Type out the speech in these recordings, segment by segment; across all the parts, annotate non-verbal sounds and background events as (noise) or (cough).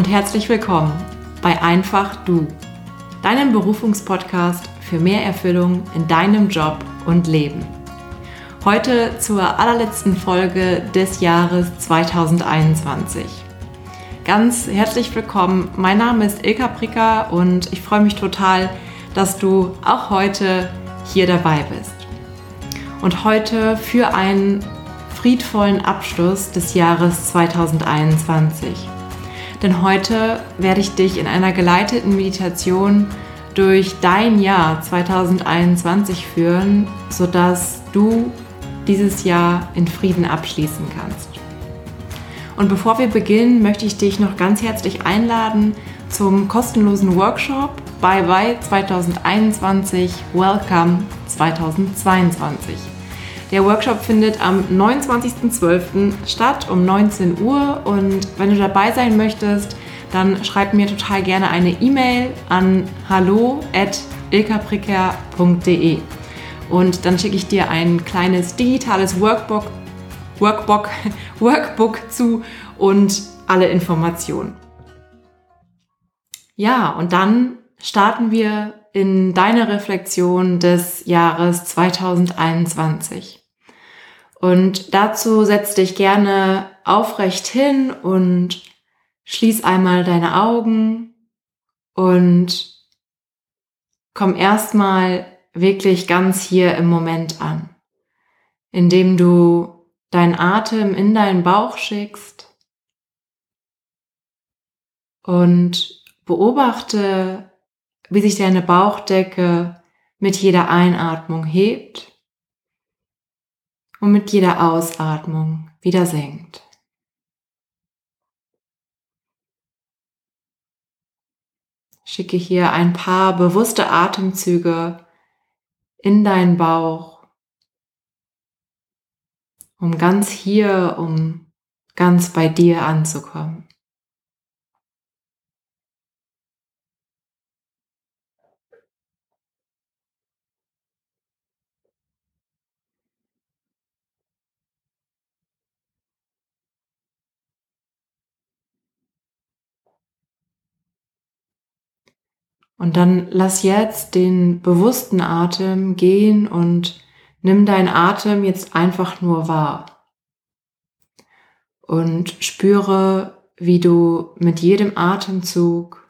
und herzlich willkommen bei Einfach Du, deinem Berufungspodcast für mehr Erfüllung in deinem Job und Leben. Heute zur allerletzten Folge des Jahres 2021. Ganz herzlich willkommen. Mein Name ist Ilka Pricker und ich freue mich total, dass du auch heute hier dabei bist. Und heute für einen friedvollen Abschluss des Jahres 2021. Denn heute werde ich dich in einer geleiteten Meditation durch dein Jahr 2021 führen, sodass du dieses Jahr in Frieden abschließen kannst. Und bevor wir beginnen, möchte ich dich noch ganz herzlich einladen zum kostenlosen Workshop Bye Bye 2021 Welcome 2022. Der Workshop findet am 29.12. statt um 19 Uhr und wenn du dabei sein möchtest, dann schreib mir total gerne eine E-Mail an hallo@ilkapricker.de und dann schicke ich dir ein kleines digitales Workbook, Workbook, (laughs) Workbook zu und alle Informationen. Ja, und dann starten wir in deine Reflexion des Jahres 2021. Und dazu setz dich gerne aufrecht hin und schließ einmal deine Augen und komm erstmal wirklich ganz hier im Moment an, indem du deinen Atem in deinen Bauch schickst und beobachte, wie sich deine Bauchdecke mit jeder Einatmung hebt und mit jeder Ausatmung wieder senkt. Schicke hier ein paar bewusste Atemzüge in deinen Bauch, um ganz hier, um ganz bei dir anzukommen. Und dann lass jetzt den bewussten Atem gehen und nimm deinen Atem jetzt einfach nur wahr. Und spüre, wie du mit jedem Atemzug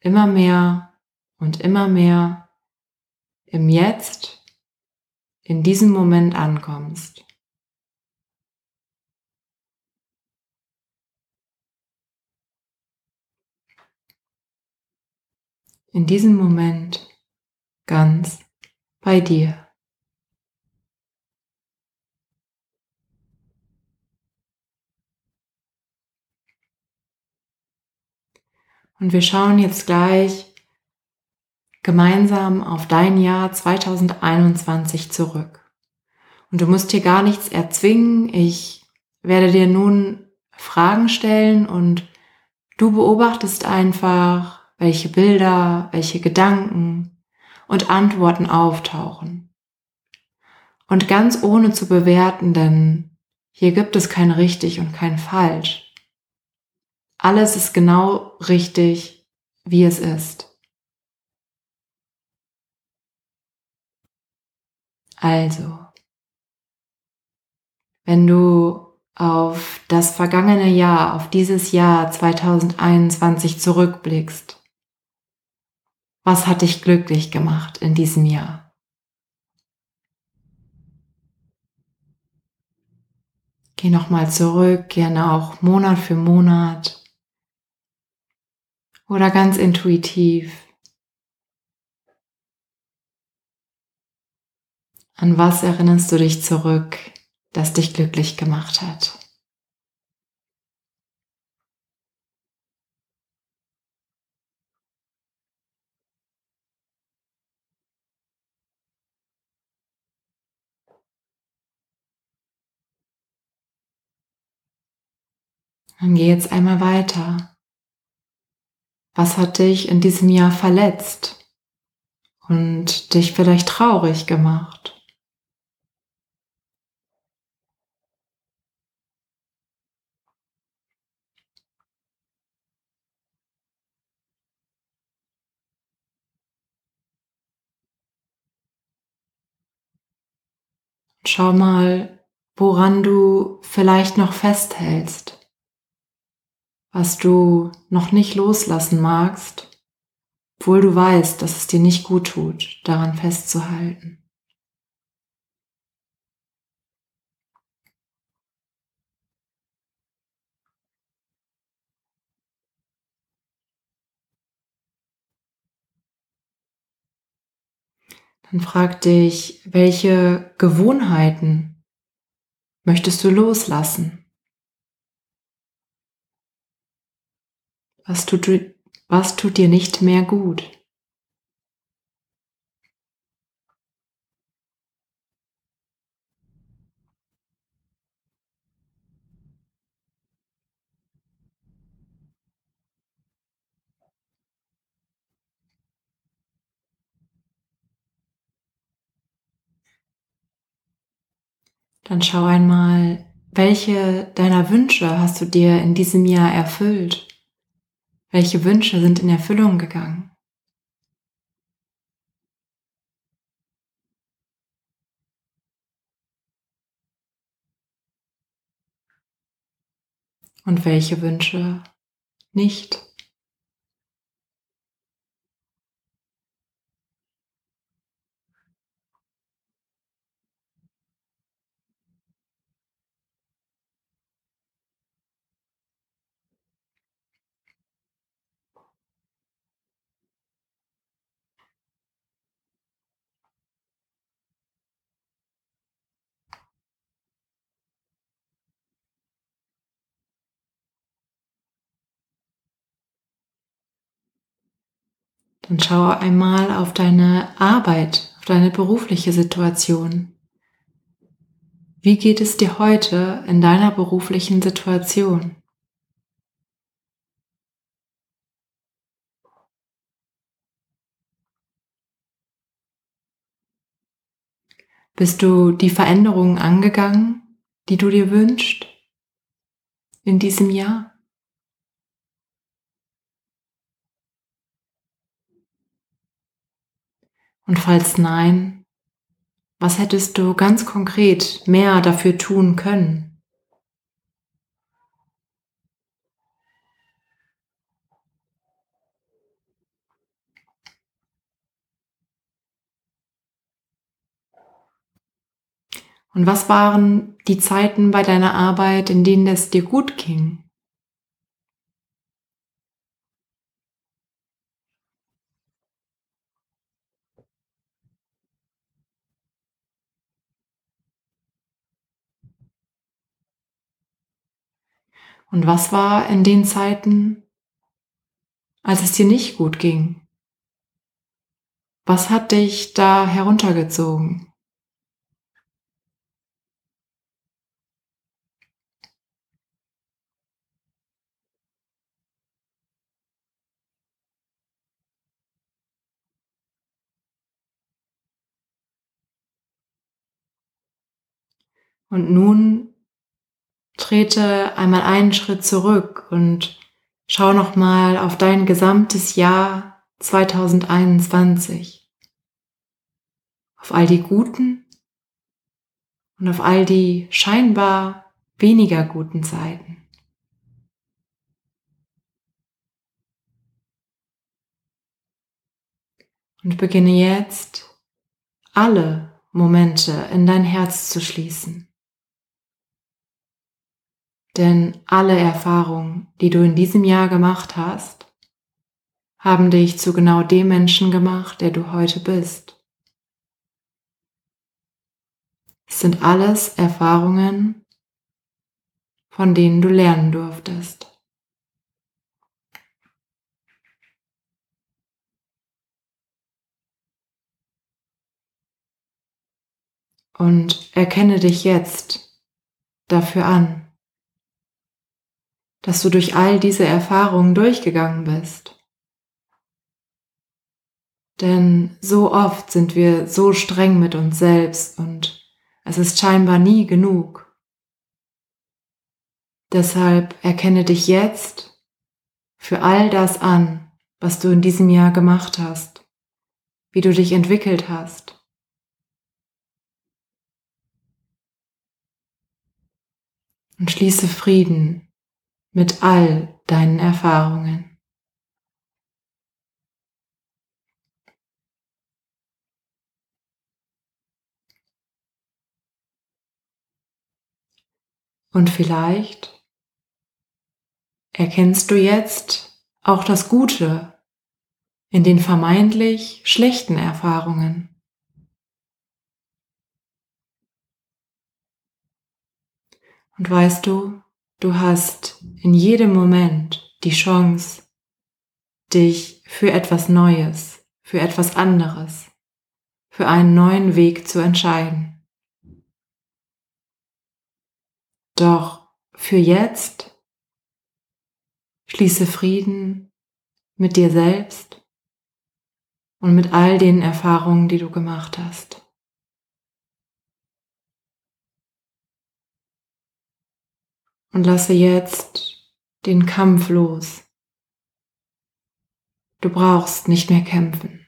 immer mehr und immer mehr im Jetzt, in diesem Moment ankommst. In diesem Moment ganz bei dir. Und wir schauen jetzt gleich gemeinsam auf dein Jahr 2021 zurück. Und du musst hier gar nichts erzwingen. Ich werde dir nun Fragen stellen und du beobachtest einfach, welche Bilder, welche Gedanken und Antworten auftauchen. Und ganz ohne zu bewerten, denn hier gibt es kein richtig und kein falsch. Alles ist genau richtig, wie es ist. Also, wenn du auf das vergangene Jahr, auf dieses Jahr 2021 zurückblickst, was hat dich glücklich gemacht in diesem Jahr? Geh nochmal zurück, gerne auch Monat für Monat oder ganz intuitiv. An was erinnerst du dich zurück, das dich glücklich gemacht hat? Dann geh jetzt einmal weiter. Was hat dich in diesem Jahr verletzt und dich vielleicht traurig gemacht? Schau mal, woran du vielleicht noch festhältst was du noch nicht loslassen magst, obwohl du weißt, dass es dir nicht gut tut, daran festzuhalten. Dann frag dich, welche Gewohnheiten möchtest du loslassen? Was tut, was tut dir nicht mehr gut? Dann schau einmal, welche deiner Wünsche hast du dir in diesem Jahr erfüllt? Welche Wünsche sind in Erfüllung gegangen? Und welche Wünsche nicht? Dann schau einmal auf deine Arbeit, auf deine berufliche Situation. Wie geht es dir heute in deiner beruflichen Situation? Bist du die Veränderungen angegangen, die du dir wünschst in diesem Jahr? Und falls nein, was hättest du ganz konkret mehr dafür tun können? Und was waren die Zeiten bei deiner Arbeit, in denen es dir gut ging? Und was war in den Zeiten, als es dir nicht gut ging? Was hat dich da heruntergezogen? Und nun trete einmal einen Schritt zurück und schau noch mal auf dein gesamtes Jahr 2021. Auf all die guten und auf all die scheinbar weniger guten Zeiten. Und beginne jetzt alle Momente in dein Herz zu schließen. Denn alle Erfahrungen, die du in diesem Jahr gemacht hast, haben dich zu genau dem Menschen gemacht, der du heute bist. Es sind alles Erfahrungen, von denen du lernen durftest. Und erkenne dich jetzt dafür an dass du durch all diese Erfahrungen durchgegangen bist. Denn so oft sind wir so streng mit uns selbst und es ist scheinbar nie genug. Deshalb erkenne dich jetzt für all das an, was du in diesem Jahr gemacht hast, wie du dich entwickelt hast. und schließe Frieden mit all deinen Erfahrungen. Und vielleicht erkennst du jetzt auch das Gute in den vermeintlich schlechten Erfahrungen. Und weißt du, du hast in jedem Moment die Chance, dich für etwas Neues, für etwas anderes, für einen neuen Weg zu entscheiden. Doch für jetzt schließe Frieden mit dir selbst und mit all den Erfahrungen, die du gemacht hast. Und lasse jetzt den Kampf los. Du brauchst nicht mehr kämpfen.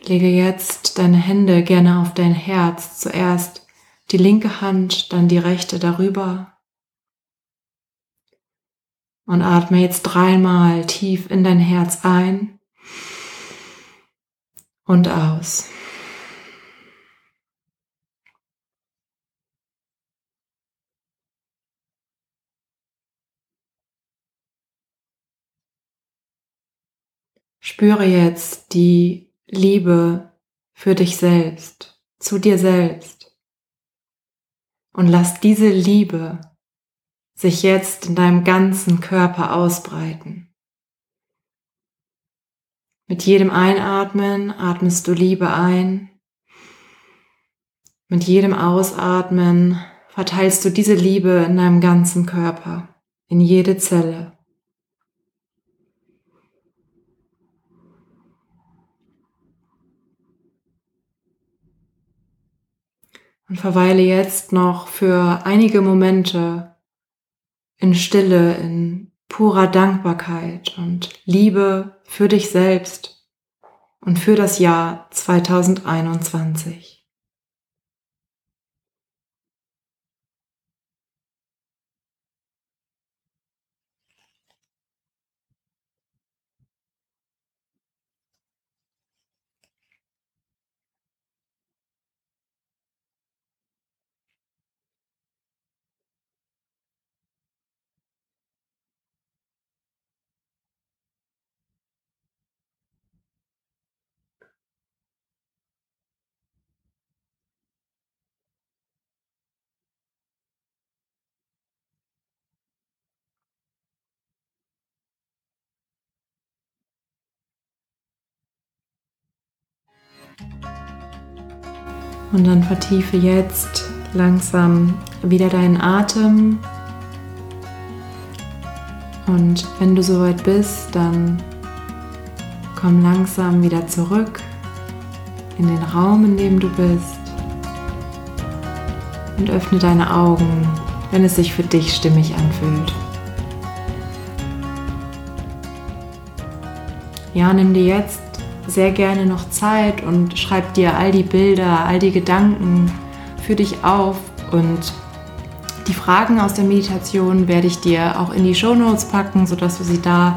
Lege jetzt deine Hände gerne auf dein Herz, zuerst die linke Hand, dann die rechte darüber. Und atme jetzt dreimal tief in dein Herz ein und aus. Spüre jetzt die Liebe für dich selbst, zu dir selbst. Und lass diese Liebe sich jetzt in deinem ganzen Körper ausbreiten. Mit jedem Einatmen atmest du Liebe ein. Mit jedem Ausatmen verteilst du diese Liebe in deinem ganzen Körper, in jede Zelle. Und verweile jetzt noch für einige Momente in Stille, in purer Dankbarkeit und Liebe für dich selbst und für das Jahr 2021. Und dann vertiefe jetzt langsam wieder deinen Atem. Und wenn du soweit bist, dann komm langsam wieder zurück in den Raum, in dem du bist. Und öffne deine Augen, wenn es sich für dich stimmig anfühlt. Ja, nimm dir jetzt sehr gerne noch Zeit und schreib dir all die Bilder, all die Gedanken für dich auf und die Fragen aus der Meditation werde ich dir auch in die Show Notes packen, sodass du sie da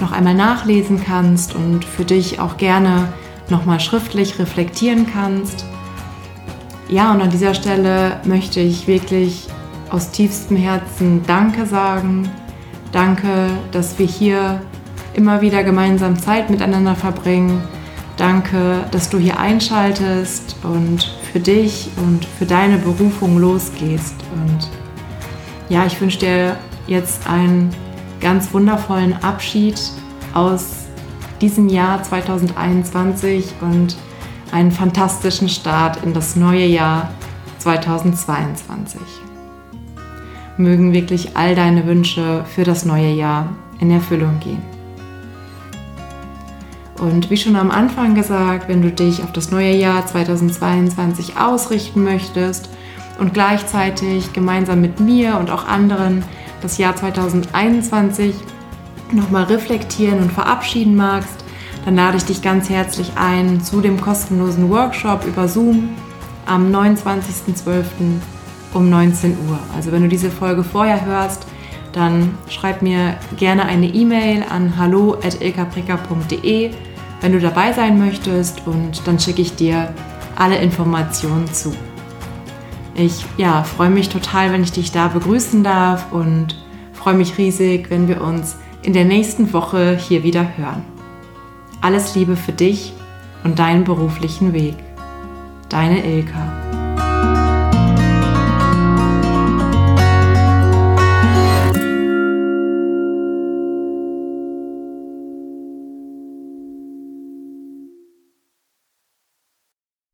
noch einmal nachlesen kannst und für dich auch gerne nochmal schriftlich reflektieren kannst. Ja, und an dieser Stelle möchte ich wirklich aus tiefstem Herzen Danke sagen. Danke, dass wir hier immer wieder gemeinsam Zeit miteinander verbringen. Danke, dass du hier einschaltest und für dich und für deine Berufung losgehst. Und ja, ich wünsche dir jetzt einen ganz wundervollen Abschied aus diesem Jahr 2021 und einen fantastischen Start in das neue Jahr 2022. Mögen wirklich all deine Wünsche für das neue Jahr in Erfüllung gehen. Und wie schon am Anfang gesagt, wenn du dich auf das neue Jahr 2022 ausrichten möchtest und gleichzeitig gemeinsam mit mir und auch anderen das Jahr 2021 nochmal reflektieren und verabschieden magst, dann lade ich dich ganz herzlich ein zu dem kostenlosen Workshop über Zoom am 29.12. um 19 Uhr. Also wenn du diese Folge vorher hörst, dann schreib mir gerne eine E-Mail an hallo.ilkapricker.de, wenn du dabei sein möchtest und dann schicke ich dir alle Informationen zu. Ich ja, freue mich total, wenn ich dich da begrüßen darf und freue mich riesig, wenn wir uns in der nächsten Woche hier wieder hören. Alles Liebe für dich und deinen beruflichen Weg. Deine Ilka.